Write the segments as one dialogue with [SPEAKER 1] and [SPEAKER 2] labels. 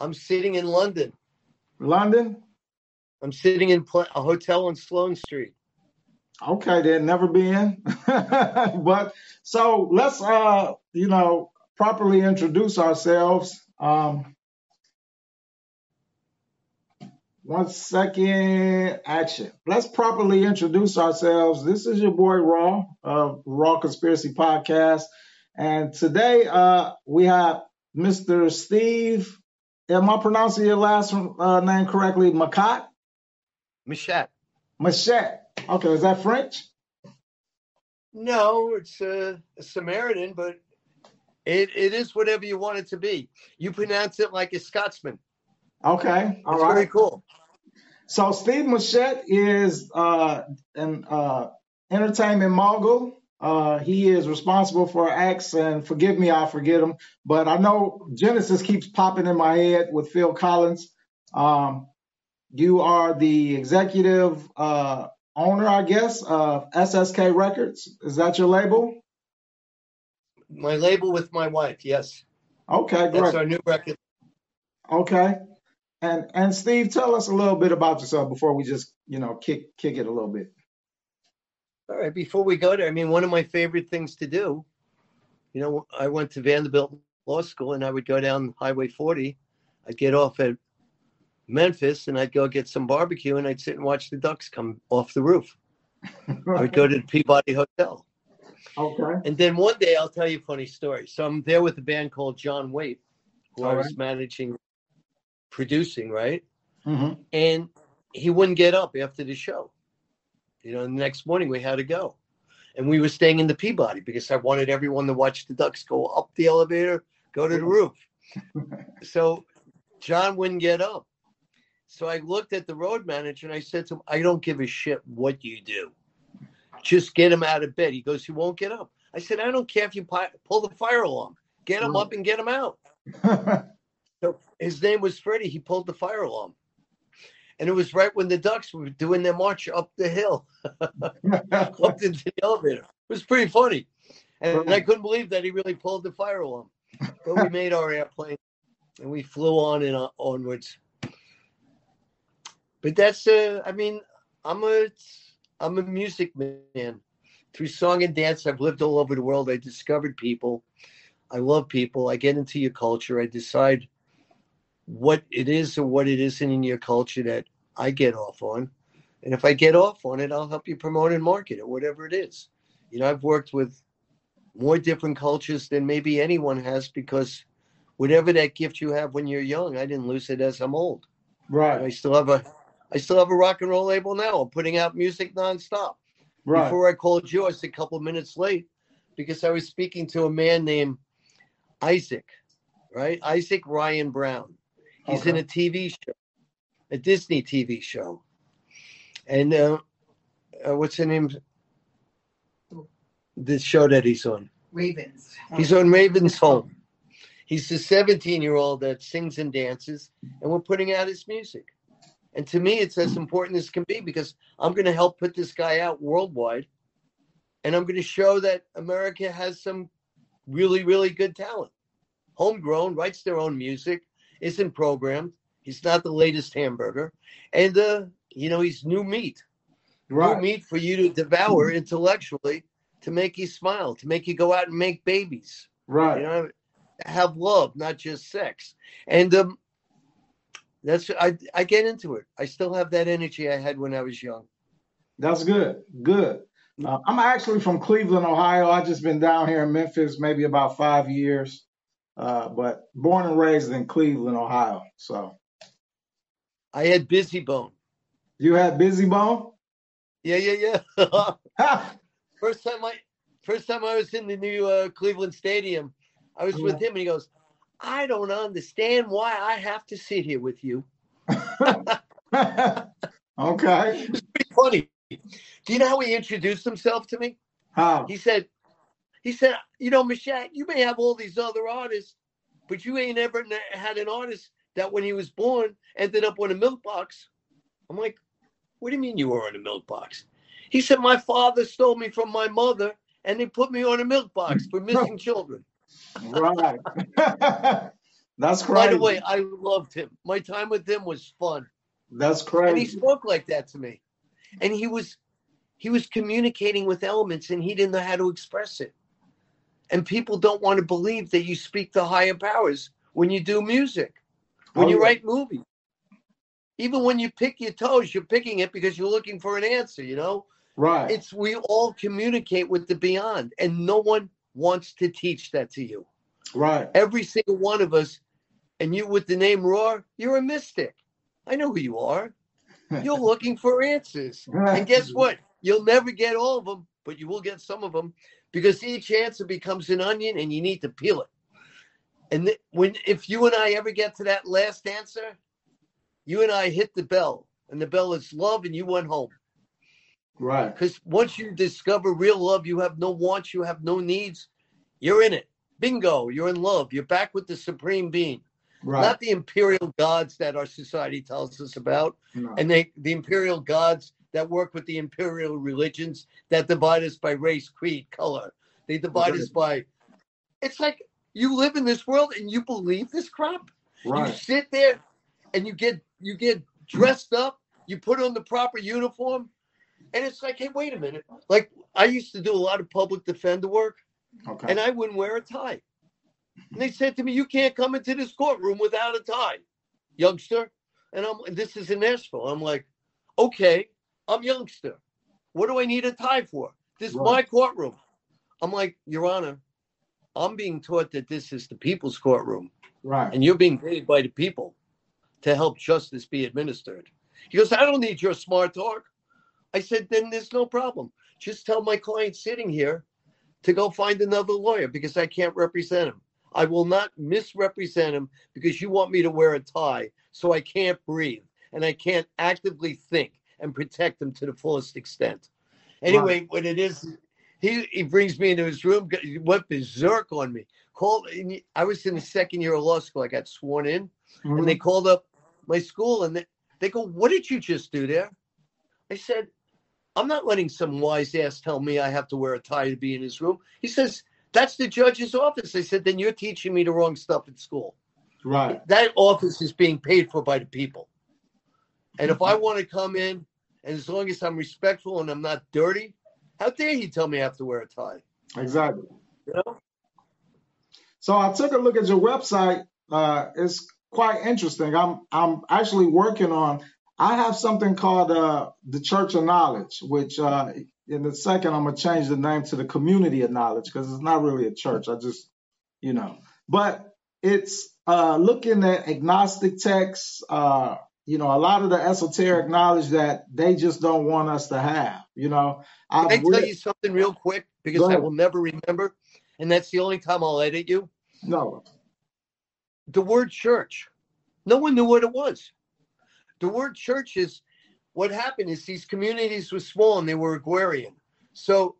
[SPEAKER 1] I'm sitting in London.
[SPEAKER 2] London?
[SPEAKER 1] I'm sitting in a hotel on Sloane Street.
[SPEAKER 2] Okay, then never been. but so let's uh, you know, properly introduce ourselves. Um one second action. Let's properly introduce ourselves. This is your boy Raw of Raw Conspiracy Podcast. And today uh we have Mr. Steve. Am I pronouncing your last uh, name correctly? Macat?
[SPEAKER 1] Machat.
[SPEAKER 2] Machat. Okay, is that French?
[SPEAKER 1] No, it's a, a Samaritan, but it, it is whatever you want it to be. You pronounce it like a Scotsman.
[SPEAKER 2] Okay,
[SPEAKER 1] all it's right. Very cool.
[SPEAKER 2] So Steve Machat is uh, an uh, entertainment mogul. Uh, he is responsible for acts, and forgive me, I forget him, but I know Genesis keeps popping in my head with Phil Collins. Um, you are the executive uh, owner, I guess, of SSK Records. Is that your label?
[SPEAKER 1] My label with my wife, yes.
[SPEAKER 2] Okay, great.
[SPEAKER 1] That's our new record.
[SPEAKER 2] Okay. And and Steve, tell us a little bit about yourself before we just, you know, kick kick it a little bit.
[SPEAKER 1] All right, before we go there, I mean, one of my favorite things to do, you know, I went to Vanderbilt Law School and I would go down Highway 40. I'd get off at Memphis and I'd go get some barbecue and I'd sit and watch the ducks come off the roof. I would go to the Peabody Hotel.
[SPEAKER 2] Okay.
[SPEAKER 1] And then one day I'll tell you a funny story. So I'm there with a band called John Waite, who All I was right. managing, producing, right?
[SPEAKER 2] Mm-hmm.
[SPEAKER 1] And he wouldn't get up after the show. You know, the next morning we had to go. And we were staying in the Peabody because I wanted everyone to watch the ducks go up the elevator, go to the roof. so John wouldn't get up. So I looked at the road manager and I said to him, I don't give a shit what you do. Just get him out of bed. He goes, He won't get up. I said, I don't care if you pull the fire alarm. Get him up and get him out. so his name was Freddie. He pulled the fire alarm. And it was right when the Ducks were doing their march up the hill, up into the elevator. It was pretty funny. And, and I couldn't believe that he really pulled the fire alarm. But we made our airplane and we flew on and onwards but that's uh, I mean, I'm a I'm a music man. Through song and dance, I've lived all over the world. I discovered people. I love people. I get into your culture. I decide what it is or what it isn't in your culture that I get off on. And if I get off on it, I'll help you promote and market it, whatever it is. You know, I've worked with more different cultures than maybe anyone has because whatever that gift you have when you're young, I didn't lose it as I'm old.
[SPEAKER 2] Right.
[SPEAKER 1] I still have a I still have a rock and roll label now. I'm putting out music nonstop. Right. Before I called you, I was a couple minutes late because I was speaking to a man named Isaac, right? Isaac Ryan Brown. He's okay. in a TV show, a Disney TV show. And uh, uh, what's the name? The show that he's on.
[SPEAKER 3] Ravens.
[SPEAKER 1] He's on Raven's Home. He's a 17 year old that sings and dances, and we're putting out his music. And to me, it's as important as can be because I'm going to help put this guy out worldwide. And I'm going to show that America has some really, really good talent. Homegrown, writes their own music, isn't programmed. He's not the latest hamburger. And, uh, you know, he's new meat. Right. New meat for you to devour intellectually to make you smile, to make you go out and make babies.
[SPEAKER 2] Right.
[SPEAKER 1] You know, have love, not just sex. And um, that's I I get into it. I still have that energy I had when I was young.
[SPEAKER 2] That's good. Good. Uh, I'm actually from Cleveland, Ohio. I just been down here in Memphis maybe about five years, uh, but born and raised in Cleveland, Ohio. So
[SPEAKER 1] I had Bizzy Bone.
[SPEAKER 2] You had Bizzy Bone?
[SPEAKER 1] Yeah, yeah, yeah. first time I first time I was in the new uh, Cleveland Stadium, I was yeah. with him, and he goes, I don't understand why I have to sit here with you.
[SPEAKER 2] okay.
[SPEAKER 1] It's pretty funny. Do you know how he introduced himself to me?
[SPEAKER 2] How?
[SPEAKER 1] He said, he said, you know, Machat, you may have all these other artists, but you ain't ever had an artist that when he was born ended up on a milk box. I'm like, what do you mean you were on a milk box? He said, my father stole me from my mother and they put me on a milk box for missing children
[SPEAKER 2] right. That's crazy.
[SPEAKER 1] By the way, I loved him. My time with him was fun.
[SPEAKER 2] That's crazy.
[SPEAKER 1] And he spoke like that to me. And he was he was communicating with elements and he didn't know how to express it. And people don't want to believe that you speak to higher powers when you do music, when
[SPEAKER 2] Oh,
[SPEAKER 1] you
[SPEAKER 2] yeah.
[SPEAKER 1] write movies. Even when you pick your toes, you're picking it because you're looking for an answer, you know?
[SPEAKER 2] Right.
[SPEAKER 1] It's we all communicate with the beyond, and no one wants to teach that to you.
[SPEAKER 2] right.
[SPEAKER 1] Every single one of us, and you with the name Raw, you're a mystic. I know who you are. You're looking for answers. And guess what? You'll never get all of them, but you will get some of them because each answer becomes an onion and you need to peel it. And th- when if you and I ever get to that last answer, you and I hit the bell, and the bell is love, and you went home.
[SPEAKER 2] Right.
[SPEAKER 1] Because once you discover real love, you have no wants, you have no needs. You're in it. Bingo, you're in love. You're back with the supreme being,
[SPEAKER 2] Right.
[SPEAKER 1] not the imperial gods that our society tells us about
[SPEAKER 2] No.
[SPEAKER 1] and they the imperial gods that work with the imperial religions that divide us by race, creed, color. They divide us by. It's like you live in this world and you believe this crap. You sit there and you get you get dressed up. You put on the proper uniform, and it's like, hey, wait a minute. Like I used to do a lot of public defender work,
[SPEAKER 2] Okay.
[SPEAKER 1] and I wouldn't wear a tie. And they said to me, "You can't come into this courtroom without a tie, youngster." And I'm, and this is in Nashville. I'm like, "Okay, I'm youngster. What do I need a tie for? This is my courtroom." I'm like, "Your Honor, I'm being taught that this is the people's courtroom,
[SPEAKER 2] right.
[SPEAKER 1] and you're being paid by the people to help justice be administered." He goes, "I don't need your smart talk." I said, "Then there's no problem. Just tell my client sitting here to go find another lawyer because I can't represent him. I will not misrepresent him because you want me to wear a tie so I can't breathe and I can't actively think and protect them to the fullest extent. Anyway, what it is, he, he brings me into his room, went berserk on me. Called, I was in the second year of law school. I got sworn in and they
[SPEAKER 2] Mhm.
[SPEAKER 1] called up my school and they, they go, What did you just do there? I said, I'm not letting some wise ass tell me I have to wear a tie to be in his room. He says, That's the judge's office. I said, Then you're teaching me the wrong stuff at school.
[SPEAKER 2] Right.
[SPEAKER 1] That office is being paid for by the people. And if I want to come in, and as long as I'm respectful and I'm not dirty, how dare you tell me I have to wear a tie?
[SPEAKER 2] Exactly.
[SPEAKER 1] You know?
[SPEAKER 2] So I took a look at your website. Uh, it's quite interesting. I'm I'm actually working on. I have something called uh, the Church of Knowledge, which uh, in a second I'm gonna change the name to the Community of Knowledge because it's not really a church. I just, you know, but it's uh, looking at agnostic texts. You know, a lot of the esoteric knowledge that they just don't want us to have. You know,
[SPEAKER 1] Can I tell you something real quick? Because I will never remember. And that's the only time I'll edit you.
[SPEAKER 2] no,
[SPEAKER 1] the word church. No one knew what it was. The word church is what happened is these communities were small and they were agrarian. So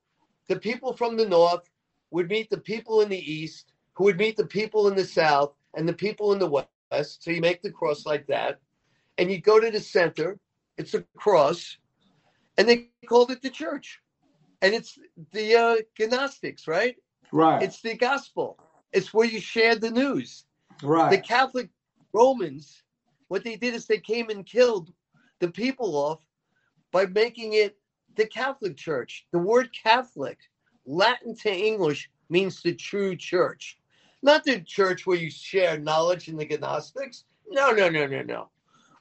[SPEAKER 1] the people from the north would meet the people in the east, who would meet the people in the south and the people in the west. So you make the cross like that. And you go to the center, it's a cross, and they called it the church. And it's the uh, Gnostics, right?
[SPEAKER 2] right,
[SPEAKER 1] It's the gospel. It's where you share the news
[SPEAKER 2] right,
[SPEAKER 1] the Catholic Romans, what they did is they came and killed the people off by making it the Catholic Church. The word Catholic, Latin to English, means the true church. Not the church where you share knowledge in the Gnostics. No, no, no, no, no.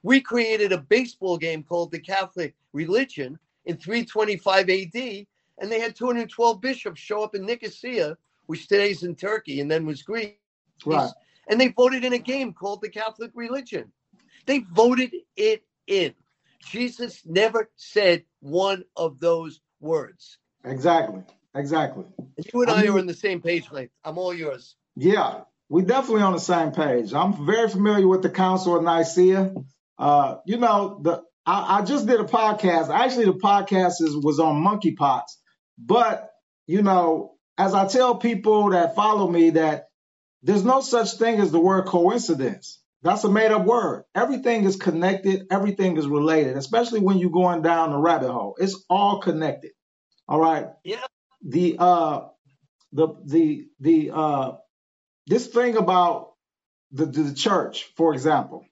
[SPEAKER 1] We created a baseball game called the Catholic Religion in 325 AD, and they had 212 bishops show up in Nicosia, which today is in Turkey and then was Greece
[SPEAKER 2] right.
[SPEAKER 1] and they voted in a game called the Catholic religion. They voted it in. Jesus never said one of those words.
[SPEAKER 2] Exactly. Exactly.
[SPEAKER 1] And you and
[SPEAKER 2] I
[SPEAKER 1] I,
[SPEAKER 2] mean-
[SPEAKER 1] are on the same page, Link. I'm all yours.
[SPEAKER 2] Yeah, we definitely on the same page. I'm very familiar with the Council of Nicaea. Uh, you know, the I, I just did a podcast. Actually, the podcast is, was on monkeypox, but you know, as I tell people that follow me that there's no such thing as the word coincidence. That's a made up word. Everything is connected. Everything is related, especially when you're going down the rabbit hole. It's all connected. All right.
[SPEAKER 1] Yeah.
[SPEAKER 2] The uh the the the uh this thing about the, the church, for example.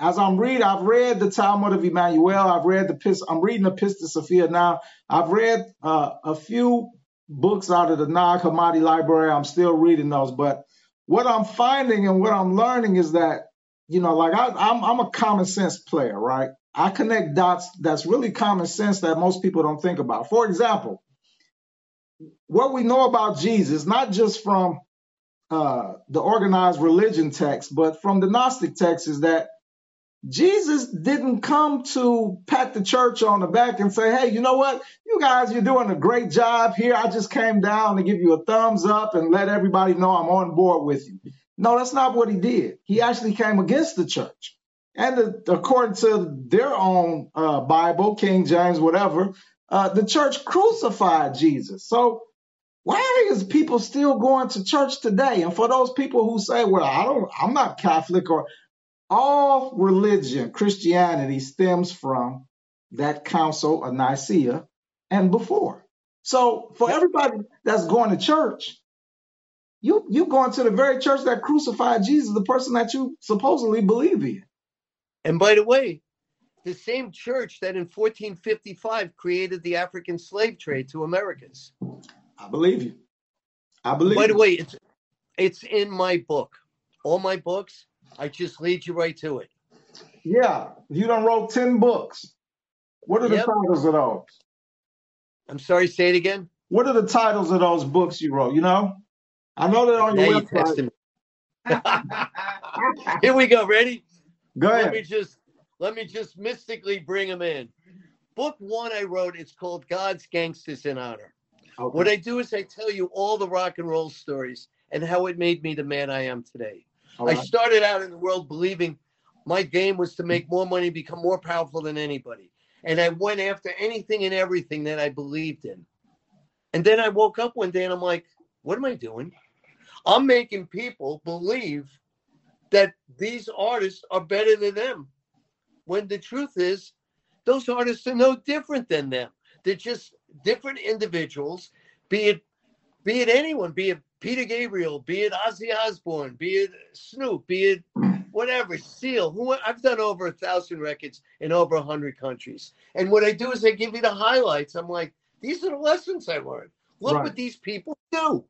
[SPEAKER 2] As I'm reading, I've read the Talmud of Jmmanuel. I've read the I'm reading the Pistis Sophia now. I've read uh, a few books out of the Nag Hammadi library. I'm still reading those, but what I'm finding and what I'm learning is that you know, like I, I'm I'm a common sense player, right? I connect dots that's really common sense that most people don't think about. For example, what we know about Jesus, not just from uh, the organized religion text, but from the Gnostic text, is that Jesus didn't come to pat the church on the back and say, hey, you know what? You guys, you're doing a great job here. I just came down to give you a thumbs up and let everybody know I'm on board with you. No, that's not what he did. He actually came against the church. And the, according to their own uh, Bible, King James, whatever, uh, the church crucified Jesus. So why is people still going to church today? And for those people who say, well, I don't, I'm not Catholic or all religion, Christianity stems from that council of Nicaea and before. So for everybody that's going to church, you you going to the very church that crucified Jesus, the person that you supposedly believe in.
[SPEAKER 1] And by the way, the same church that in 1455 created the African slave trade to Americans.
[SPEAKER 2] I believe you. I believe.
[SPEAKER 1] By the way, it's it's in my book. All my books, I just lead you right to it.
[SPEAKER 2] Yeah, you done wrote ten books. What are the titles of those?
[SPEAKER 1] I'm sorry, say it again.
[SPEAKER 2] What are the titles of those books you wrote? You know, I know they're on your website.
[SPEAKER 1] Here we go. Ready?
[SPEAKER 2] Go ahead.
[SPEAKER 1] Let me just let me just mystically bring them in. Book one I wrote. It's called God's Gangsters in Honor. Okay. What I do is I tell you all the rock and roll stories and how it made me the man I am today. Right. I started out in the world believing my game was to make more money, become more powerful than anybody. And I went after anything and everything that I believed in. And then I woke up one day and I'm like, what am I doing? I'm making people believe that these artists are better than them. When the truth is, those artists are no different than them. They're just different individuals, be it be it anyone, be it Peter Gabriel, be it Ozzy Osbourne, be it Snoop, be it whatever, Seal, who I've done over a thousand records in over a hundred countries. And what I do is I give you the highlights. I'm like, these are the lessons I learned. Look right. what these people do.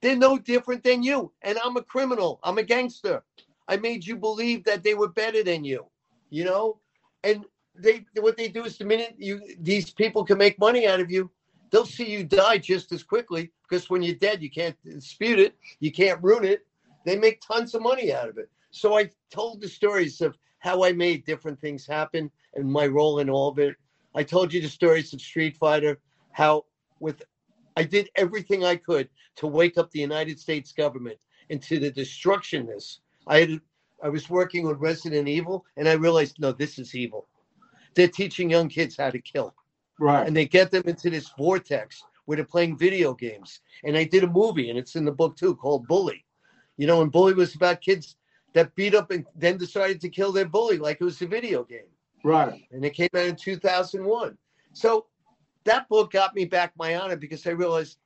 [SPEAKER 1] They're no different than you. And I'm a criminal. I'm a gangster. I made you believe that they were better than you, you know? And they what they do is the minute you these people can make money out of you, they'll see you die just as quickly because when you're dead, you can't dispute it, you can't ruin it. They make tons of money out of it. So I told the stories of how I made different things happen and my role in all of it. I told you the stories of Street Fighter, how with I did everything I could to wake up the United States government into the destructionness. I had I was working on Resident Evil and I realized no, this is evil they're teaching young kids how to kill.
[SPEAKER 2] Right.
[SPEAKER 1] And they get them into this vortex where they're playing video games. And I did a movie, and it's in the book too, called Bully. You know, and Bully was about kids that beat up and then decided to kill their bully like it was a video game.
[SPEAKER 2] Right.
[SPEAKER 1] And it came out in 2001. So that book got me back my honor because I realized,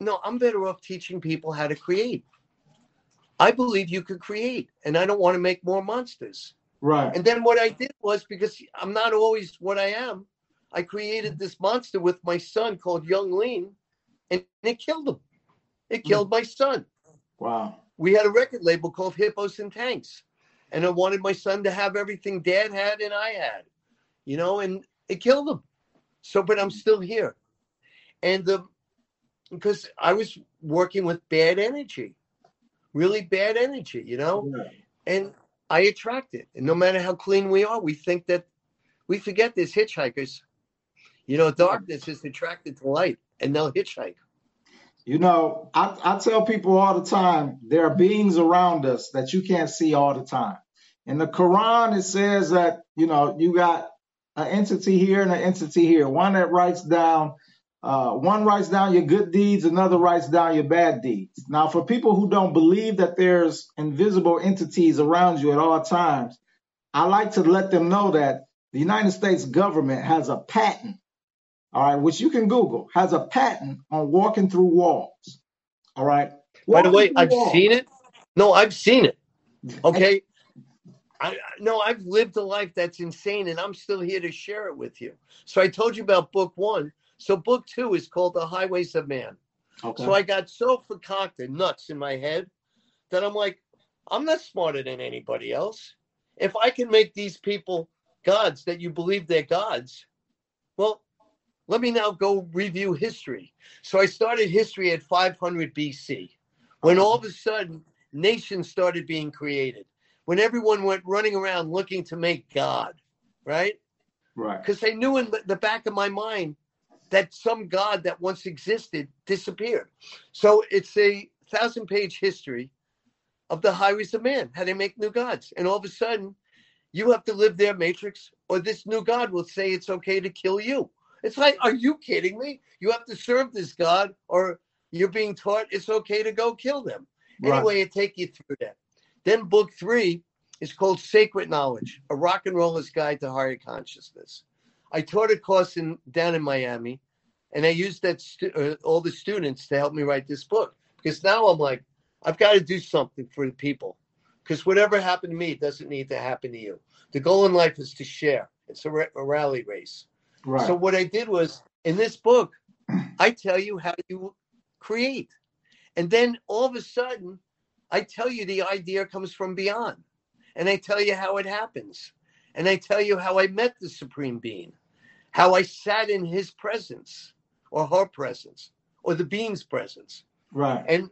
[SPEAKER 1] no, I'm better off teaching people how to create. I believe you could create, and I don't want to make more monsters.
[SPEAKER 2] Right.
[SPEAKER 1] And then what I did was because I'm not always what I am, I created this monster with my son called Yung Lean, and it killed him. It hmm. killed my son.
[SPEAKER 2] Wow.
[SPEAKER 1] We had a record label called Hippos in Tanks, and I wanted my son to have everything Dad had and I had, you know, and it killed him. So, but I'm still here, and the because I was working with bad energy, really bad energy, you know, yeah. and I attract it. And no matter how clean we are, we think that we forget there's hitchhikers. You know, darkness is attracted to light and they'll hitchhike.
[SPEAKER 2] You know, I, I tell people all the time there are beings around us that you can't see all the time. In the Quran, it says that, you know, you got an entity here and an entity here, one that writes down uh, one writes down your good deeds, another writes down your bad deeds. Now, for people who don't believe that there's invisible entities around you at all times, I like to let them know that the United States government has a patent, all right, which you can Google, has a patent on walking through walls. All right.
[SPEAKER 1] Walking By the way, I've walls. seen it. No, I've seen it. Okay. I no, I've lived a life that's insane, and I'm still here to share it with you. So I told you about book one. So book two is called The Highways of Man. Okay. So I got so concocted nuts in my head that I'm like, I'm not smarter than anybody else. If I can make these people gods that you believe they're gods, well, let me now go review history. So I started history at 500 BC, when all of a sudden nations started being created, when everyone went running around looking to make God, right?
[SPEAKER 2] Right.
[SPEAKER 1] Because they knew in the back of my mind that some God that once existed disappeared. So it's a thousand page history of the highways of man, how they make new gods. And all of a sudden, you have to live their matrix, or this new God will say it's okay to kill you. It's like, are you kidding me? You have to serve this God, or you're being taught it's okay to go kill them. Right. Anyway, it take you through that. Then book three is called Sacred Knowledge, a rock and roller's guide to higher consciousness. I taught a course in down in Miami, and I used that stu- uh, all the students to help me write this book because now I'm like, I've got to do something for the people because whatever happened to me doesn't need to happen to you. The goal in life is to share. It's a, a rally race. Right. So what I did was in this book, I tell you how you create, and then all of a sudden, I tell you the idea comes from beyond, and I tell you how it happens, and I tell you how I met the supreme being, how I sat in his presence or her presence or the being's presence.
[SPEAKER 2] Right.
[SPEAKER 1] And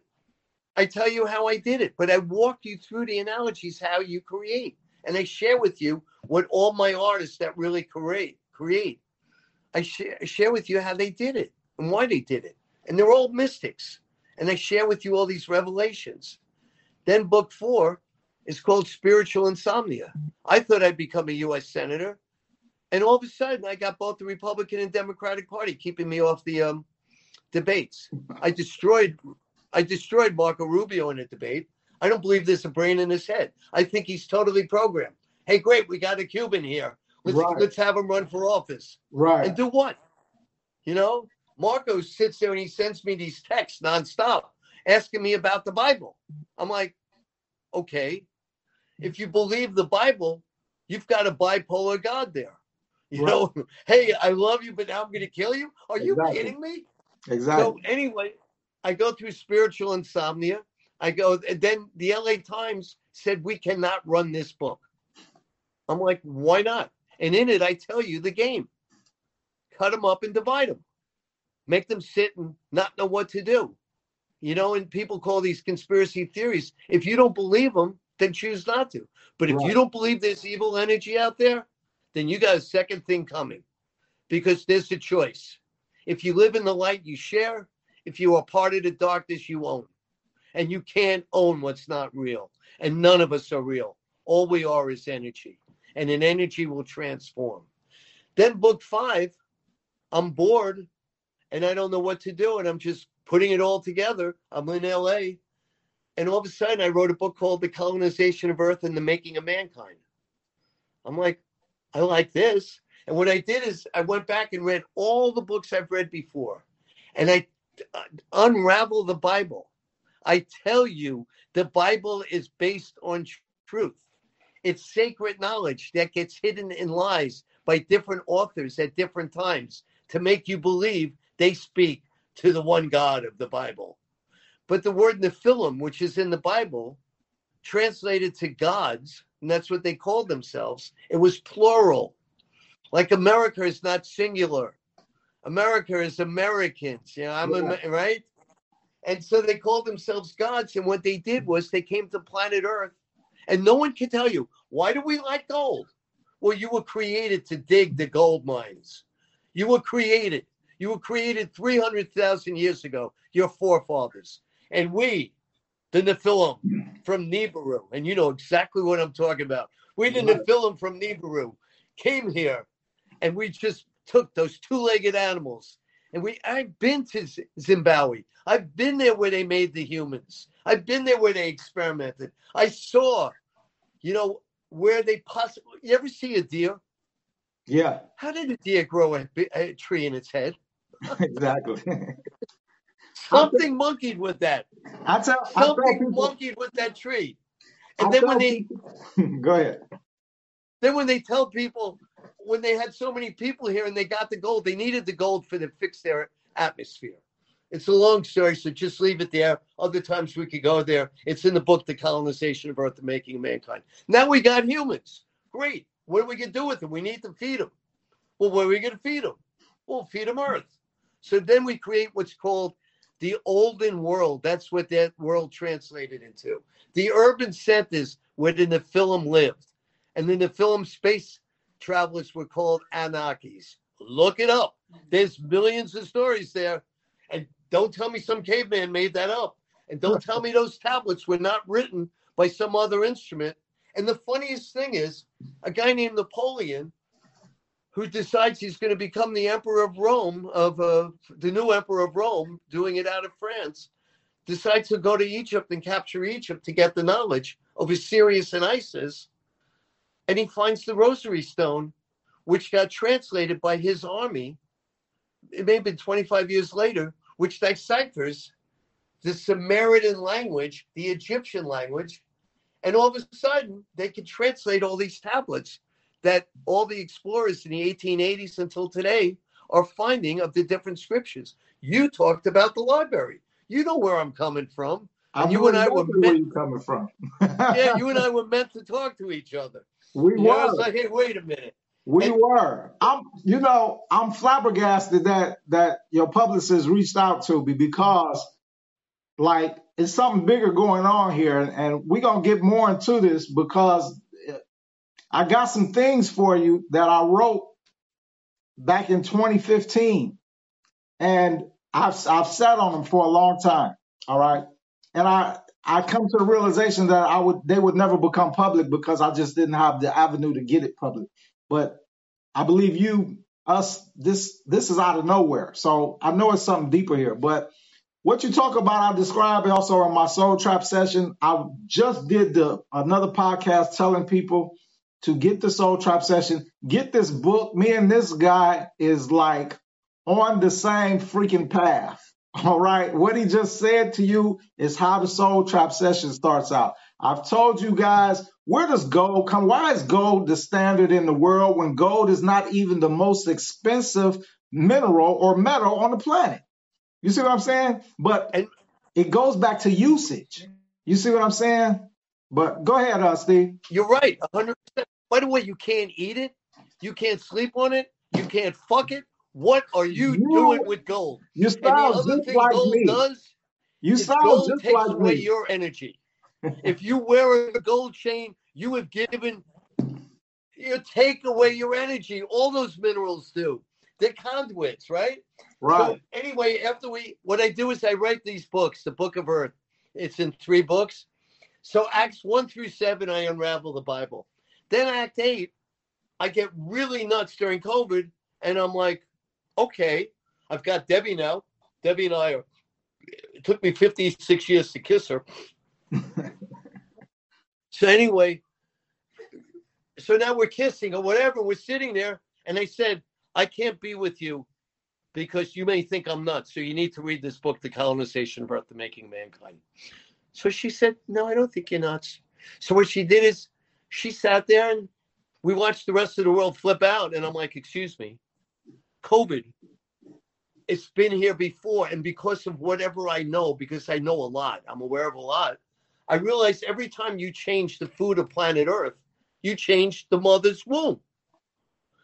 [SPEAKER 1] I tell you how I did it, but I walk you through the analogies how you create. And I share with you what all my artists that really create create. I share, share with you how they did it and why they did it. And they're all mystics. And I share with you all these revelations. Then book four is called Spiritual Insomnia. I thought I'd become a US Senator. And all of a sudden, I got both the Republican and Democratic Party keeping me off the um, debates. I destroyed, I destroyed Marco Rubio in a debate. I don't believe there's a brain in his head. I think he's totally programmed. Hey, great, we got a Cuban here. Let's right. let's have him run for office.
[SPEAKER 2] Right.
[SPEAKER 1] And do what? You know, Marco sits there and he sends me these texts nonstop asking me about the Bible. I'm like, okay, if you believe the Bible, you've got a bipolar God there. You right. know, hey, I love you, but now I'm going to kill you. Are you exactly. kidding me?
[SPEAKER 2] Exactly.
[SPEAKER 1] So anyway, I go through spiritual insomnia. I go, and then the LA Times said we cannot run this book. I'm like, why not? And in it, I tell you the game. Cut them up and divide them. Make them sit and not know what to do. You know, and people call these conspiracy theories. If you don't believe them, then choose not to. But if right. you don't believe there's evil energy out there, then you got a second thing coming because there's a choice. If you live in the light, you share. If you are part of the darkness, you own. And you can't own what's not real. And none of us are real. All we are is energy. And an energy will transform. Then, book five, I'm bored and I don't know what to do. And I'm just putting it all together. I'm in LA. And all of a sudden, I wrote a book called The Colonization of Earth and the Making of Mankind. I'm like, I like this. And what I did is I went back and read all the books I've read before, and I uh, unravel the Bible. I tell you, the Bible is based on tr- truth. It's sacred knowledge that gets hidden in lies by different authors at different times to make you believe they speak to the one God of the Bible. But the word Nephilim, which is in the Bible, translated to gods, and that's what they called themselves. It was plural. Like America is not singular. America is Americans. You know, I'm yeah. a, right. And so they called themselves gods. And what they did was they came to planet Earth, and no one can tell you why do we like gold. Well, you were created to dig the gold mines. You were created. You were created 300,000 years ago, your forefathers. And we, the Nephilim from Nibiru, and you know exactly what I'm talking about. We, the Nephilim from Nibiru, came here and we just took those two-legged animals and we I've been to Zimbabwe. I've been there where they made the humans. I've been there where they experimented. I saw, you know, where they possibly. You ever see a deer?
[SPEAKER 2] Yeah.
[SPEAKER 1] How did a deer grow a, a tree in its head?
[SPEAKER 2] exactly.
[SPEAKER 1] Something monkeyed with that.
[SPEAKER 2] I tell,
[SPEAKER 1] Something I tell monkeyed with that tree. And then when they
[SPEAKER 2] people, go ahead.
[SPEAKER 1] Then when they tell people when they had so many people here and they got the gold, they needed the gold for to fix their atmosphere. It's a long story, so just leave it there. Other times we could go there. It's in the book, The Colonization of Earth, The Making of Mankind. Now we got humans. Great. What are we going to do with them? We need to feed them. Well, what are we going to feed them? We'll feed them Earth. So then we create what's called the olden world. That's what that world translated into. The urban centers where the Nephilim lived. And then the film space travelers were called Anunnakis. Look it up. There's millions of stories there. And don't tell me some caveman made that up. And don't tell me those tablets were not written by some other instrument. And the funniest thing is, a guy named Napoleon, who decides he's going to become the emperor of Rome, of uh, the new emperor of Rome, doing it out of France, decides to go to Egypt and capture Egypt to get the knowledge of Osiris and Isis. And he finds the Rosetta Stone, which got translated by his army. It may have been 25 years later, which deciphers the Samaritan language, the Egyptian language, and all of a sudden they can translate all these tablets that all the explorers in the 1880s until today are finding of the different scriptures. You talked about the library. You know where I'm coming from.
[SPEAKER 2] And you and I were meant, where you coming from.
[SPEAKER 1] yeah, you and I were meant to talk to each other.
[SPEAKER 2] We were.
[SPEAKER 1] Know, like, hey, wait a minute.
[SPEAKER 2] We and, were. I'm, you know, I'm flabbergasted that that your publicist reached out to me because, like, it's something bigger going on here, and we're gonna get more into this because uh, I got some things for you that I wrote back in 2015, and I've I've sat on them for a long time. All right, and I I come to the realization that I would they would never become public because I just didn't have the avenue to get it public. But I believe you, us, this this is out of nowhere. So I know it's something deeper here. But what you talk about, I describe also in my soul trap session. I just did the another podcast telling people to get the soul trap session, get this book. Me and this guy is like on the same freaking path. All right. What he just said to you is how the soul trap session starts out. I've told you guys where does gold come? Why is gold the standard in the world when gold is not even the most expensive mineral or metal on the planet? You see what I'm saying? But and, it goes back to usage. You see what I'm saying? But go ahead, uh, Steve.
[SPEAKER 1] You're right, 100%. By the way, you can't eat it. You can't sleep on it. You can't fuck it. What are you, you doing with gold?
[SPEAKER 2] You sound and the other
[SPEAKER 1] thing
[SPEAKER 2] like me.
[SPEAKER 1] does
[SPEAKER 2] you sound
[SPEAKER 1] gold
[SPEAKER 2] just
[SPEAKER 1] takes
[SPEAKER 2] like
[SPEAKER 1] away
[SPEAKER 2] me.
[SPEAKER 1] your energy if you wear a gold chain, you have given you take away your energy. All those minerals do. They're conduits, right?
[SPEAKER 2] Right.
[SPEAKER 1] So anyway, after we what I do is I write these books, the Book of Earth. It's in three books. So Acts one through seven, I unravel the Bible. Then Act eight, I get really nuts during COVID, and I'm like, okay, I've got Debbie now. Debbie and I are. It took me 56 years to kiss her. so anyway, so now we're kissing or whatever. We're sitting there, and they said, "I can't be with you because you may think I'm nuts. So you need to read this book, The Colonization Earth, The Making of Mankind." So she said, "No, I don't think you're nuts." So what she did is she sat there and we watched the rest of the world flip out, and I'm like, "Excuse me, COVID." It's been here before, and because of whatever I know, because I know a lot, I'm aware of a lot I realized every time you change the food of planet Earth, you change the mother's womb.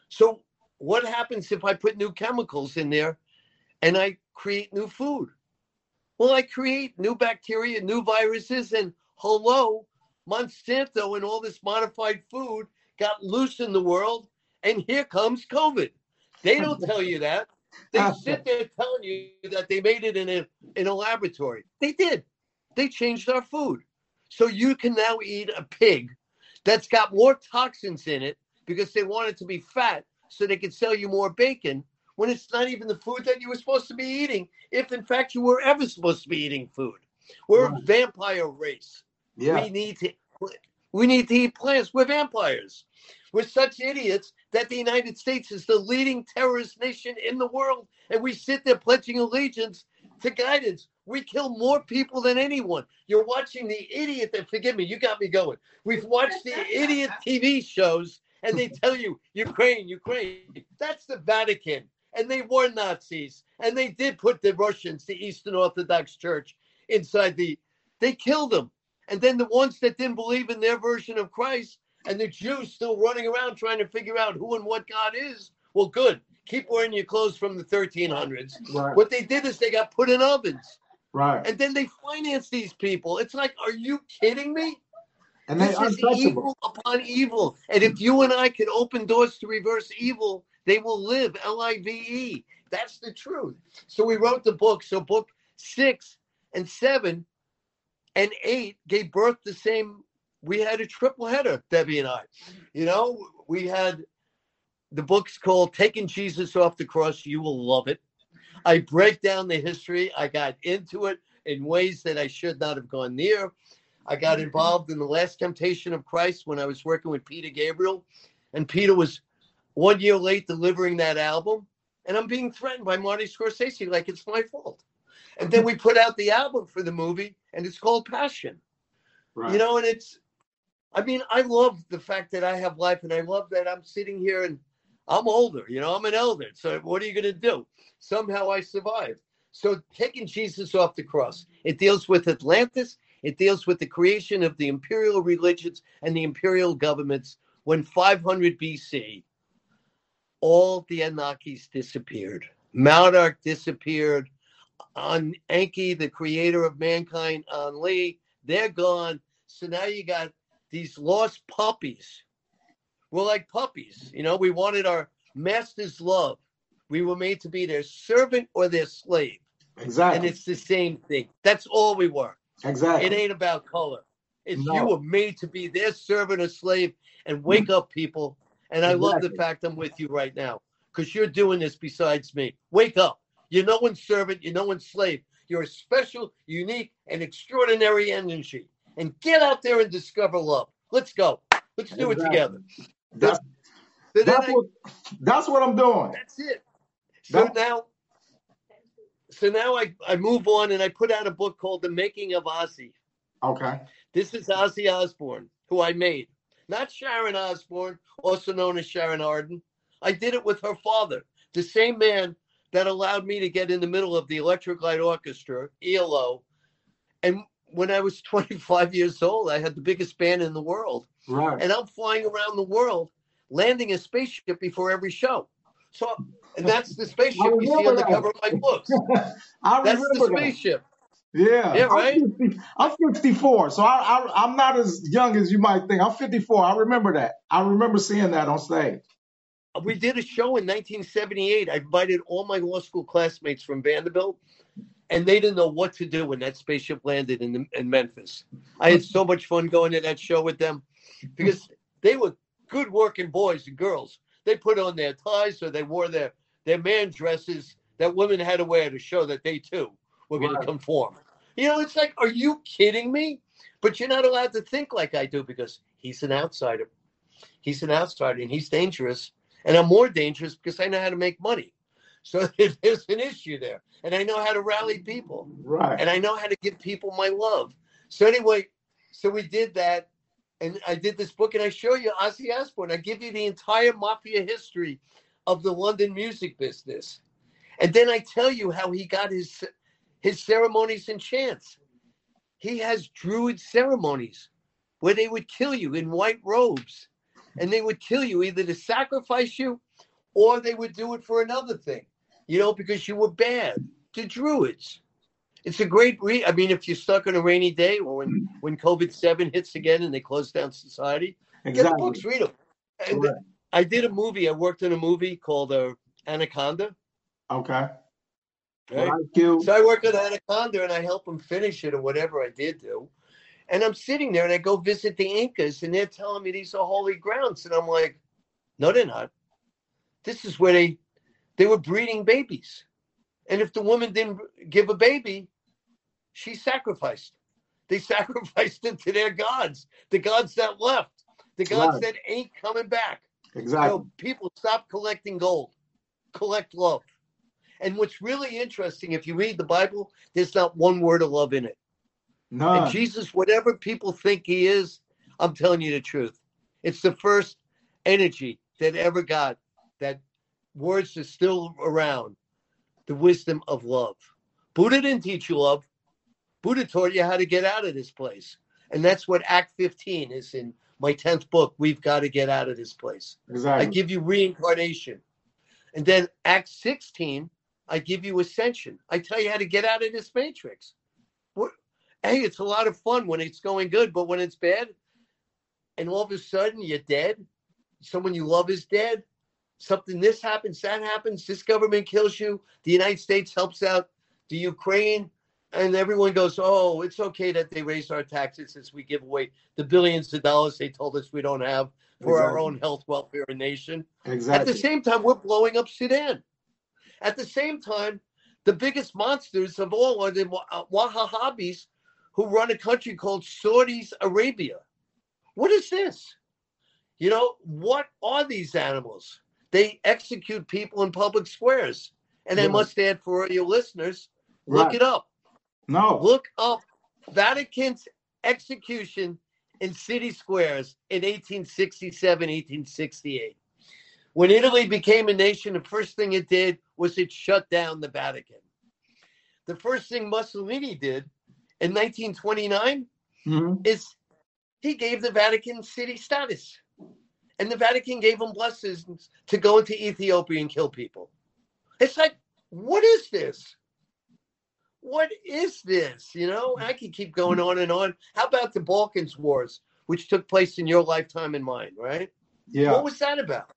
[SPEAKER 1] So, what happens if I put new chemicals in there and I create new food? Well, I create new bacteria, new viruses, and hello, Monsanto and all this modified food got loose in the world, and here comes COVID. They don't tell you that. They ah. sit there telling you that they made it in a in a laboratory. They did. They changed our food. So you can now eat a pig that's got more toxins in it because they want it to be fat so they can sell you more bacon when it's not even the food that you were supposed to be eating, if in fact you were ever supposed to be eating food. We're right. a vampire race. Yeah. We need to we need to eat plants. We're vampires. We're such idiots that the United States is the leading terrorist nation in the world, and we sit there pledging allegiance to guidance. We kill more people than anyone. You're watching the idiot that, forgive me, you got me going. We've watched the idiot TV shows and they tell you Ukraine, Ukraine. That's the Vatican. And they were Nazis. And they did put the Russians, the Eastern Orthodox Church, inside the, they killed them. And then the ones that didn't believe in their version of Christ and the Jews still running around trying to figure out who and what God is, well, good. Keep wearing your clothes from the 1300s.
[SPEAKER 2] Right.
[SPEAKER 1] What they did is they got put in ovens.
[SPEAKER 2] Right.
[SPEAKER 1] And then they finance these people. It's like, are you kidding me?
[SPEAKER 2] And
[SPEAKER 1] This is evil upon evil. And if you and I can open doors to reverse evil, they will live. L I V E. That's the truth. So we wrote the book. So book six and seven and eight gave birth the same. We had a triple header, Debbie and I. You know, we had the book's called Taking Jesus Off the Cross. You will love it. I break down the history. I got into it in ways that I should not have gone near. I got involved in the last temptation of Christ when I was working with Peter Gabriel. And Peter was one year late delivering that album. And I'm being threatened by Marty Scorsese like it's my fault. And then we put out the album for the movie, and it's called Passion.
[SPEAKER 2] Right.
[SPEAKER 1] You know, and it's, I mean, I love the fact that I have life, and I love that I'm sitting here and I'm older. You know, I'm an elder. So what are you going to do? Somehow I survived. So taking Jesus off the cross, it deals with Atlantis. It deals with the creation of the imperial religions and the imperial governments when 500 BC, all the Anunnakis disappeared. Maldark disappeared. On Enki, the creator of mankind, Enlil, they're gone. So now you got these lost puppies. We're like puppies. You know, we wanted our master's love. We were made to be their servant or their slave.
[SPEAKER 2] Exactly.
[SPEAKER 1] And it's the same thing. That's all we were.
[SPEAKER 2] Exactly.
[SPEAKER 1] It ain't about color. It's
[SPEAKER 2] No.
[SPEAKER 1] you were made to be their servant or slave and wake up, people. And I love the fact I'm with you right now because you're doing this besides me. Wake up. You're no one's servant. You're no one's slave. You're a special, unique, and extraordinary energy. And get out there and discover love. Let's go. Let's do it together.
[SPEAKER 2] That's,
[SPEAKER 1] So
[SPEAKER 2] that's
[SPEAKER 1] I-
[SPEAKER 2] what that's what I'm doing.
[SPEAKER 1] that's it. So
[SPEAKER 2] That-
[SPEAKER 1] now, so now I, I move on and I put out a book called The Making of Ozzy.
[SPEAKER 2] Okay.
[SPEAKER 1] This is Ozzy Osbourne, who I made. Not Sharon Osbourne, also known as Sharon Arden. I did it with her father, the same man that allowed me to get in the middle of the Electric Light Orchestra, ELO. And when I was 25 years old, I had the biggest band in the world.
[SPEAKER 2] Right.
[SPEAKER 1] And I'm flying around the world, landing a spaceship before every show. So, and that's the spaceship you see on the
[SPEAKER 2] that.
[SPEAKER 1] cover of my books.
[SPEAKER 2] I
[SPEAKER 1] That's the
[SPEAKER 2] remember that.
[SPEAKER 1] spaceship.
[SPEAKER 2] Yeah.
[SPEAKER 1] Yeah, right?
[SPEAKER 2] I'm, 50, I'm 54, so I, I, I'm not as young as you might think. I'm 54. I remember that. I remember seeing that on stage.
[SPEAKER 1] we did a show in 1978. I invited all my law school classmates from Vanderbilt, and they didn't know what to do when that spaceship landed in, in Memphis. I had so much fun going to that show with them because they were good working boys and girls. They put on their ties or they wore their, their man dresses that women had to wear to show that they too were going
[SPEAKER 2] Right.
[SPEAKER 1] to conform. You know, it's like, are you kidding me? But you're not allowed to think like I do because he's an outsider. He's an outsider and he's dangerous and I'm more dangerous because I know how to make money. So there's an issue there, and I know how to rally people,
[SPEAKER 2] Right.
[SPEAKER 1] and I know how to give people my love. So anyway, so we did that, and I did this book, and I show you Ozzy Osbourne. I give you the entire mafia history of the London music business, and then I tell you how he got his his ceremonies and chants. He has druid ceremonies where they would kill you in white robes and they would kill you either to sacrifice you or they would do it for another thing, you know, because you were bad to druids. It's a great read. I mean, if you're stuck on a rainy day or when, when COVID 7 hits again and they close down society, get the books, read them.
[SPEAKER 2] Right.
[SPEAKER 1] I did a movie. I worked on a movie called uh, Anaconda.
[SPEAKER 2] Okay.
[SPEAKER 1] Right?
[SPEAKER 2] Well,
[SPEAKER 1] So I work on Anaconda and I help them finish it or whatever I did do. And I'm sitting there and I go visit the Incas and they're telling me these are holy grounds. And I'm like, no, they're not. This is where they they were breeding babies. And if the woman didn't give a baby, she sacrificed. They sacrificed it to their gods, the gods that left, the gods
[SPEAKER 2] Right.
[SPEAKER 1] that ain't coming back.
[SPEAKER 2] Exactly.
[SPEAKER 1] So people stop collecting gold, collect love. And what's really interesting, if you read the Bible, there's not one word of love in it.
[SPEAKER 2] None.
[SPEAKER 1] And Jesus, whatever people think he is, I'm telling you the truth. It's the first energy that ever got that words are still around the wisdom of love. Buddha didn't teach you love. Buddha taught you how to get out of this place. And that's what Act 15 is in my 10th book. We've got to get out of this place.
[SPEAKER 2] exactly.
[SPEAKER 1] I give you reincarnation. And then Act 16, I give you ascension. I tell you how to get out of this matrix. What, hey, it's a lot of fun when it's going good, but when it's bad, and all of a sudden you're dead, someone you love is dead, something this happens, that happens, this government kills you, the United States helps out the Ukraine, and everyone goes, oh, it's okay that they raise our taxes as we give away the billions of dollars they told us we don't have for our own health, welfare, and nation.
[SPEAKER 2] Exactly.
[SPEAKER 1] At the same time, we're blowing up Sudan. At the same time, the biggest monsters of all are the uh, Wahhabis who run a country called Saudi Arabia. What is this? You know, what are these animals? They execute people in public squares. And I
[SPEAKER 2] Right.
[SPEAKER 1] must add for your listeners, look it up.
[SPEAKER 2] No.
[SPEAKER 1] Look up Vatican's execution in city squares in 1867, 1868. When Italy became a nation, the first thing it did was it shut down the Vatican. The first thing Mussolini did in 1929
[SPEAKER 2] Mhm.
[SPEAKER 1] is he gave the Vatican city status. And the Vatican gave him blessings to go into Ethiopia and kill people. It's like, what is this? What is this? You know, mm-hmm. I could keep going on and on. How about the Balkans Wars, which took place in your lifetime and mine, right?
[SPEAKER 2] Yeah.
[SPEAKER 1] What was that about?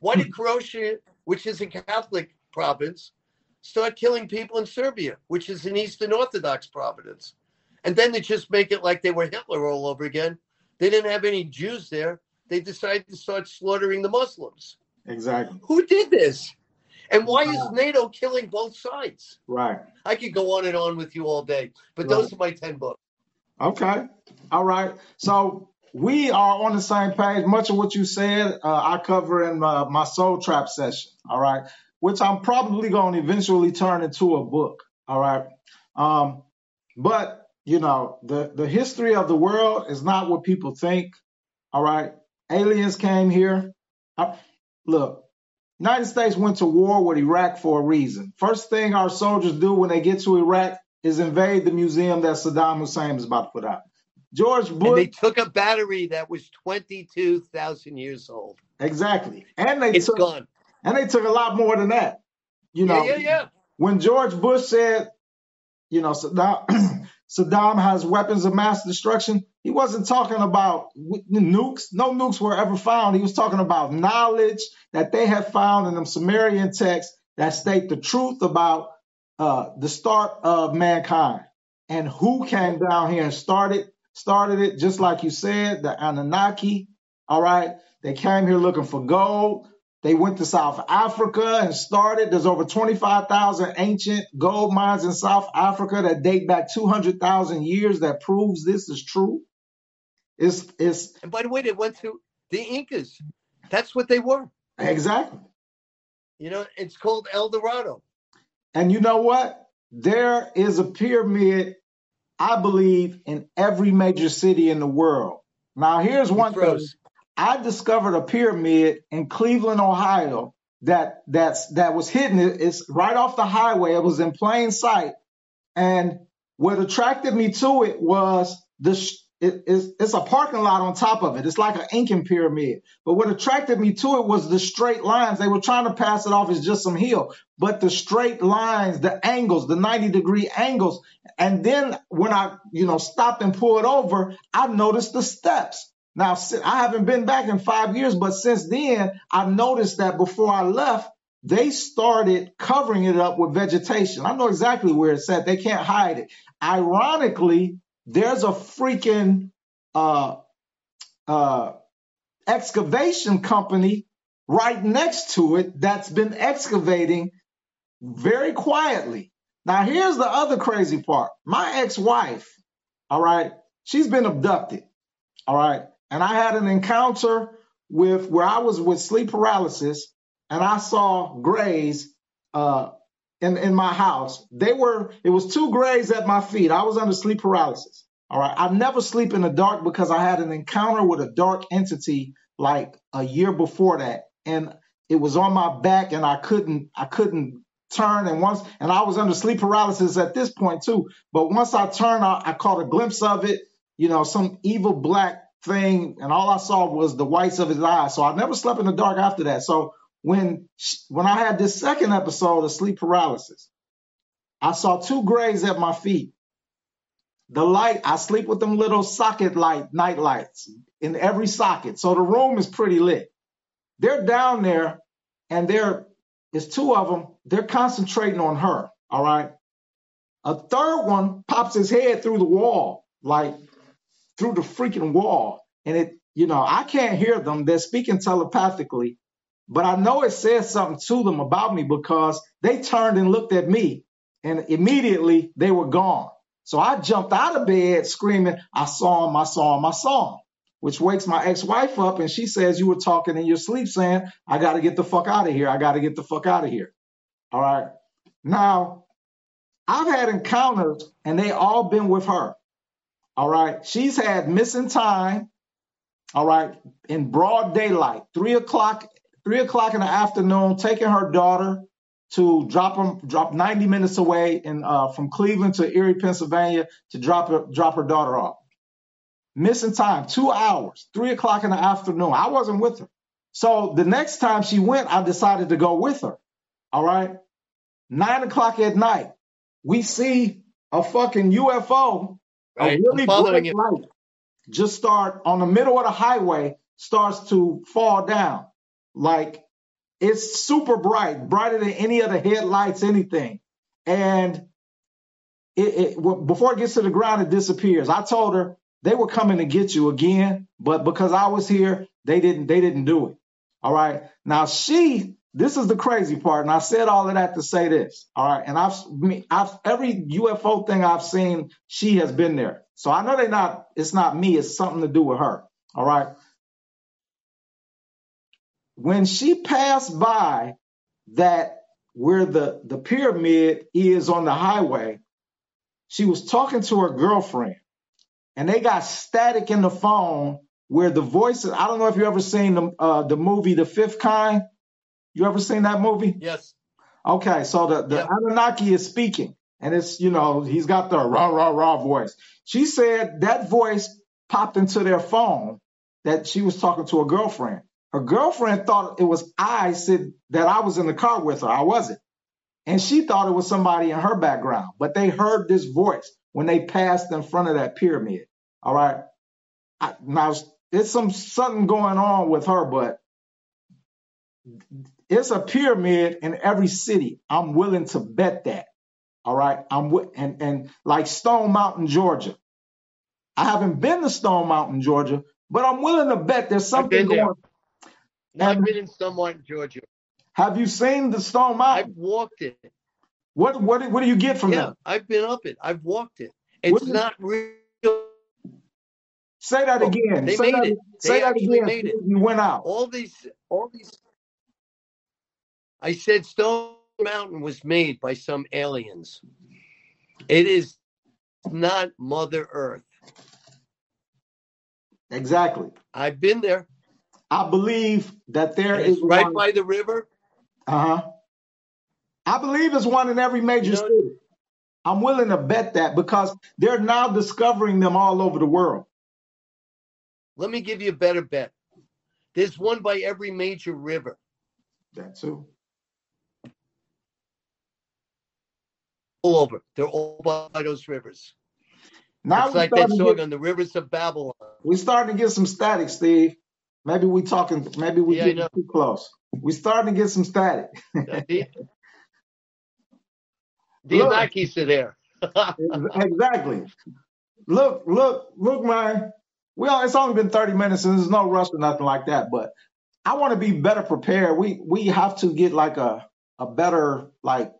[SPEAKER 1] Why did hmm. Croatia, which is a Catholic province, start killing people in Serbia, which is an Eastern Orthodox province? And then they just make it like they were Hitler all over again. They didn't have any Jews there. They decided to start slaughtering the Muslims.
[SPEAKER 2] Exactly.
[SPEAKER 1] Who did this? And why is NATO killing both sides?
[SPEAKER 2] Right.
[SPEAKER 1] I could go on and on with you all day, but
[SPEAKER 2] Right.
[SPEAKER 1] those are my 10 books.
[SPEAKER 2] Okay. All right. So we are on the same page. Much of what you said, uh, I cover in my, my Soul Trap session. All right. Which I'm probably going to eventually turn into a book. All right. Um, but you know, the the history of the world is not what people think. All right. Aliens came here. I, look, United States went to war with Iraq for a reason. First thing our soldiers do when they get to Iraq is invade the museum that Saddam Hussein is about to put out. George Bush.
[SPEAKER 1] And they took a battery that was 22,000 years old.
[SPEAKER 2] exactly, and they
[SPEAKER 1] It's
[SPEAKER 2] took
[SPEAKER 1] gone.
[SPEAKER 2] and they took a lot more than that. You know,
[SPEAKER 1] yeah, yeah, yeah.
[SPEAKER 2] when George Bush said, you know, Saddam, Saddam has weapons of mass destruction, he wasn't talking about nukes. No nukes were ever found. He was talking about knowledge that they have found in them Sumerian texts that state the truth about uh, the start of mankind and who came down here and started started it. Just like you said, the Anunnaki. All right, they came here looking for gold. They went to South Africa and started. There's over 25,000 ancient gold mines in South Africa that date back 200,000 years that proves this is true. It's, it's
[SPEAKER 1] And by the way, they went to the Incas. That's what they were.
[SPEAKER 2] exactly.
[SPEAKER 1] You know, it's called El Dorado.
[SPEAKER 2] And you know what? There is a pyramid, I believe, in every major city in the world. Now, here's one thing. I discovered a pyramid in Cleveland, Ohio that that's that was hidden. It's right off the highway. It was in plain sight. And what attracted me to it was the it- it's, it's a parking lot on top of it. It's like an Incan pyramid. But what attracted me to it was the straight lines. They were trying to pass it off as just some hill, but the straight lines, the angles, the 90 degree angles. And then when I, you know, stopped and pulled over, I noticed the steps. Now, I haven't been back in five years, but since then, I noticed that before I left, they started covering it up with vegetation. I know exactly where it's at. They can't hide it. Ironically, there's a freaking uh, uh, excavation company right next to it that's been excavating very quietly. Now, here's the other crazy part. My ex-wife, all right, she's been abducted, all right, and I had an encounter with where I was with sleep paralysis, and I saw grays uh, in, in my house. They were, it was two grays at my feet. I was under sleep paralysis. All right. I never sleep in the dark because I had an encounter with a dark entity like a year before that. And it was on my back and I couldn't, I couldn't turn. And once, and I was under sleep paralysis at this point too. But once I turned, I, I caught a glimpse of it, you know, some evil black thing. And all I saw was the whites of his eyes. So I never slept in the dark after that. So when when I had this second episode of sleep paralysis, I saw two grays at my feet. The light, I sleep with them little socket light night lights in every socket. So the room is pretty lit. They're down there and there is two of them. They're concentrating on her. All right. A third one pops his head through the wall, like through the freaking wall. And it, you know, I can't hear them. They're speaking telepathically but I know it says something to them about me because they turned and looked at me and immediately they were gone. So I jumped out of bed screaming, I saw him, I saw him, I saw him, which wakes my ex wife up and she says, You were talking in your sleep saying, I got to get the fuck out of here. I got to get the fuck out of here. All right. Now, I've had encounters and they all been with her. All right. She's had missing time. All right. In broad daylight, three o'clock three o'clock in the afternoon, taking her daughter to drop them, drop 90 minutes away in uh, from Cleveland to Erie, Pennsylvania, to drop her drop her daughter off. Missing time, two hours, three o'clock in the afternoon. I wasn't with her. So the next time she went, I decided to go with her. All right. Nine o'clock at night, we see a fucking UFO, right. a really bright light, just start on the middle of the highway, starts to fall down. Like it's super bright, brighter than any other headlights, anything. And it, it, before it gets to the ground, it disappears. I told her they were coming to get you again, but because I was here, they didn't. They didn't do it. All right. Now she. This is the crazy part, and I said all of that to say this. All right, and I've, I've every UFO thing I've seen, she has been there. So I know they're not. It's not me. It's something to do with her. All right when she passed by that where the, the pyramid is on the highway, she was talking to her girlfriend and they got static in the phone where the voices, I don't know if you ever seen the, uh, the movie The Fifth Kind. You ever seen that movie?
[SPEAKER 1] Yes.
[SPEAKER 2] Okay, so the, the Anunnaki is speaking and it's, you know, he's got the rah, rah, rah voice. She said that voice popped into their phone that she was talking to a girlfriend. Her girlfriend thought it was I said that I was in the car with her. I wasn't. And she thought it was somebody in her background, but they heard this voice when they passed in front of that pyramid. All right. I, now it's some something going on with her, but it's a pyramid in every city. I'm willing to bet that. All right. I'm and and like Stone Mountain, Georgia. I haven't been to Stone Mountain, Georgia, but I'm willing to bet there's something going.
[SPEAKER 1] I've been in Stone Mountain, Georgia.
[SPEAKER 2] Have you seen the Stone Mountain?
[SPEAKER 1] I've walked it.
[SPEAKER 2] What what what do you get from
[SPEAKER 1] yeah,
[SPEAKER 2] that?
[SPEAKER 1] I've been up it. I've walked it. It's not real.
[SPEAKER 2] Say that again.
[SPEAKER 1] They
[SPEAKER 2] say
[SPEAKER 1] made
[SPEAKER 2] that,
[SPEAKER 1] it.
[SPEAKER 2] Say
[SPEAKER 1] they
[SPEAKER 2] that
[SPEAKER 1] actually
[SPEAKER 2] again.
[SPEAKER 1] made it.
[SPEAKER 2] You went out.
[SPEAKER 1] All these, all these. I said Stone Mountain was made by some aliens. It is not Mother Earth.
[SPEAKER 2] Exactly.
[SPEAKER 1] I've been there.
[SPEAKER 2] I believe that there is
[SPEAKER 1] right
[SPEAKER 2] one.
[SPEAKER 1] by the river.
[SPEAKER 2] Uh huh. I believe there's one in every major
[SPEAKER 1] You know,
[SPEAKER 2] city. I'm willing to bet that because they're now discovering them all over the world.
[SPEAKER 1] let me give you a better bet. There's one by every major river.
[SPEAKER 2] That too.
[SPEAKER 1] Over. They're all by those rivers.
[SPEAKER 2] Now
[SPEAKER 1] it's
[SPEAKER 2] we're
[SPEAKER 1] like that
[SPEAKER 2] starting, to
[SPEAKER 1] song
[SPEAKER 2] get,
[SPEAKER 1] on the rivers of Babylon.
[SPEAKER 2] we're starting to get some static, Steve. Maybe we talking. Maybe we
[SPEAKER 1] Yeah,
[SPEAKER 2] getting too close. We're starting to get some static.
[SPEAKER 1] The, the
[SPEAKER 2] Look.
[SPEAKER 1] Anakis are there.
[SPEAKER 2] exactly. Look, look, look, man. Well, it's only been 30 minutes and there's no rush or nothing like that, but I want to be better prepared. We we have to get like a a better like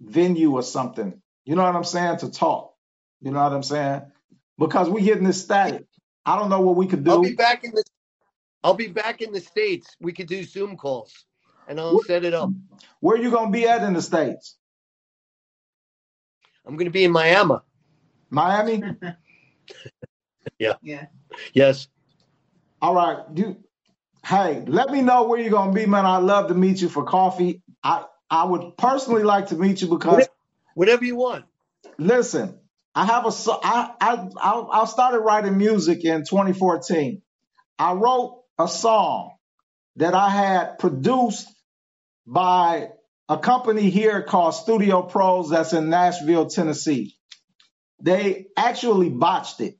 [SPEAKER 2] venue or something. You know what I'm saying? To talk. You know what I'm saying? Because we're getting this static. I don't know what we could do.
[SPEAKER 1] I'll
[SPEAKER 2] do.
[SPEAKER 1] be back in the I'll be back in the States. We could do Zoom calls and I'll
[SPEAKER 2] What-
[SPEAKER 1] set it up.
[SPEAKER 2] Where you gonna be at in the States?
[SPEAKER 1] I'm going to be in Miami.
[SPEAKER 2] Miami.
[SPEAKER 1] Yeah.
[SPEAKER 3] Yeah.
[SPEAKER 1] Yes.
[SPEAKER 2] All right. You. Hey, let me know where you're gonna be, man. I'd love to meet you for coffee. I I would personally like to meet you because
[SPEAKER 1] Whatever you want.
[SPEAKER 2] listen, I have a I I I I started writing music in 2014. I wrote a song that I had produced by a company here called Studio Pros that's in Nashville, Tennessee. They actually botched it,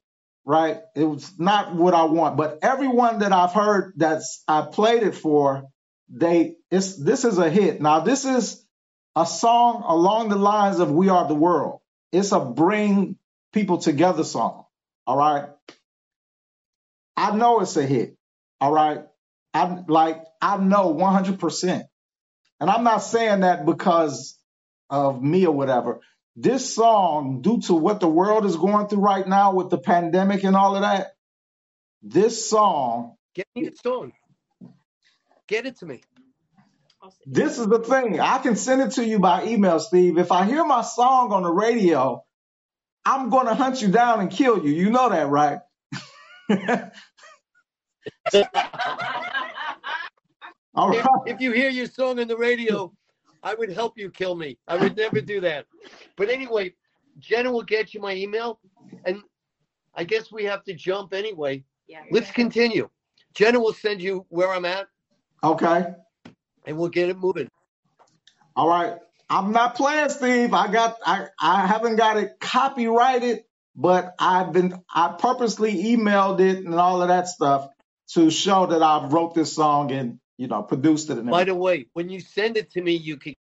[SPEAKER 2] right? It was not what I want, but everyone that I've heard that's I played it for, they it's this is a hit. Now this is a song along the lines of We Are the World. It's a bring people together song. All right. I know it's a hit. All right. I'm like, I know 100%. And I'm not saying that because of me or whatever. This song, due to what the world is going through right now with the pandemic and all of that, this song,
[SPEAKER 1] Get me the song. Get it to me.
[SPEAKER 2] this is the thing. I can send it to you by email, Steve. If I hear my song on the radio, I'm going to hunt you down and kill you. You know that, right? All
[SPEAKER 1] If, if you hear your song on the radio, I would help you kill me. I would never do that. But anyway, Jenna will get you my email. And I guess we have to jump anyway.
[SPEAKER 3] Yeah.
[SPEAKER 1] Let's continue. Jenna will send you where I'm at
[SPEAKER 2] Okay.
[SPEAKER 1] and we'll get it moving.
[SPEAKER 2] All right. I'm not playing, Steve. I got I, I haven't got it copyrighted, but I've been I purposely emailed it and all of that stuff to show that I wrote this song and you know produced it and
[SPEAKER 1] By
[SPEAKER 2] everything.
[SPEAKER 1] the way, when you send it to me, you can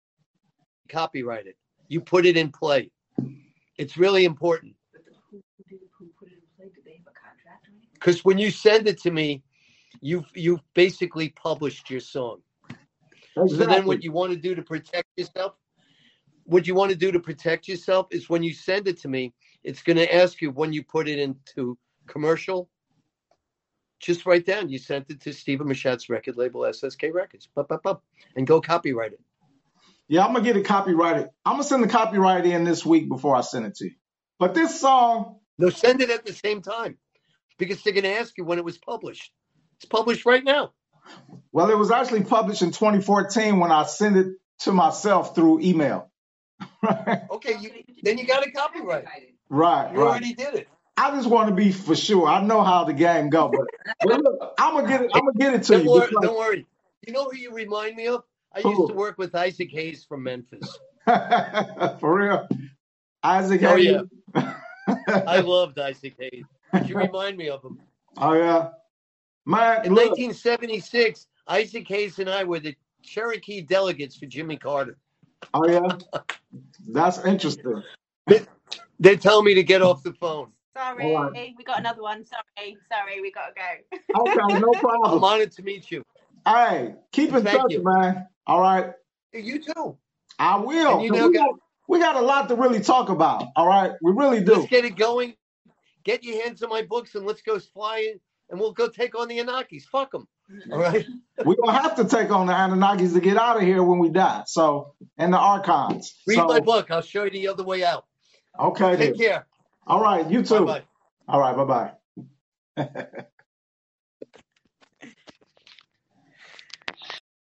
[SPEAKER 1] copyright it. You put it in play. It's really important
[SPEAKER 3] But the- who, who did who put it in play? Did they have a contract or anything?
[SPEAKER 1] because when you send it to me, you've you've basically published your song. So then what you want to do to protect yourself, what you want to do to protect yourself is when you send it to me, it's going to ask you when you put it into commercial. Just write down you sent it to Stephen Machat's record label, SSK Records, bup, bup, bup, and go copyright it.
[SPEAKER 2] Yeah, I'm gonna get it copyrighted. I'm gonna send the copyright in this week before I send it to you. But this song,
[SPEAKER 1] No, send it at the same time because they're going to ask you when it was published. It's published right now.
[SPEAKER 2] well, it was actually published in 2014 when I sent it to myself through email.
[SPEAKER 1] Okay, you, then you got a copyright.
[SPEAKER 2] right,
[SPEAKER 1] You
[SPEAKER 2] right.
[SPEAKER 1] already did it.
[SPEAKER 2] I just want to be for sure. I know how the game go, but, but look, I'm gonna get it. I'm gonna get it to
[SPEAKER 1] Don't
[SPEAKER 2] you.
[SPEAKER 1] worry, don't worry. You know who you remind me of? I
[SPEAKER 2] Who?
[SPEAKER 1] used to work with Isaac Hayes from Memphis.
[SPEAKER 2] For real. Isaac
[SPEAKER 1] Oh,
[SPEAKER 2] Hayes.
[SPEAKER 1] yeah. I loved Isaac Hayes. You remind me of him.
[SPEAKER 2] oh yeah. Man,
[SPEAKER 1] In
[SPEAKER 2] look,
[SPEAKER 1] 1976, Isaac Hayes and I were the Cherokee delegates for Jimmy Carter.
[SPEAKER 2] oh yeah. That's interesting.
[SPEAKER 1] They tell me to get off the phone.
[SPEAKER 3] Sorry,
[SPEAKER 2] All
[SPEAKER 3] we got another one. Sorry, sorry, we gotta go.
[SPEAKER 2] Okay, no
[SPEAKER 1] I'm
[SPEAKER 2] problem.
[SPEAKER 1] honored to meet you.
[SPEAKER 2] Hey, keep in
[SPEAKER 1] Thank
[SPEAKER 2] touch,
[SPEAKER 1] you.
[SPEAKER 2] man. All right.
[SPEAKER 1] You too.
[SPEAKER 2] I will.
[SPEAKER 1] And you
[SPEAKER 2] 'cause we,
[SPEAKER 1] got-
[SPEAKER 2] got, we got a lot to really talk about. All right. We really do.
[SPEAKER 1] Let's get it going. Get your hands on my books and let's go fly in and we'll go take on the Anakis. Fuck them. All right.
[SPEAKER 2] We're gonna have to take on the Anunnakis to get out of here when we die. So and the archons.
[SPEAKER 1] Read
[SPEAKER 2] so,
[SPEAKER 1] my book. I'll show you the other way out.
[SPEAKER 2] Okay then.
[SPEAKER 1] Take care.
[SPEAKER 2] All right, you too.
[SPEAKER 1] Bye bye.
[SPEAKER 2] All right, bye bye.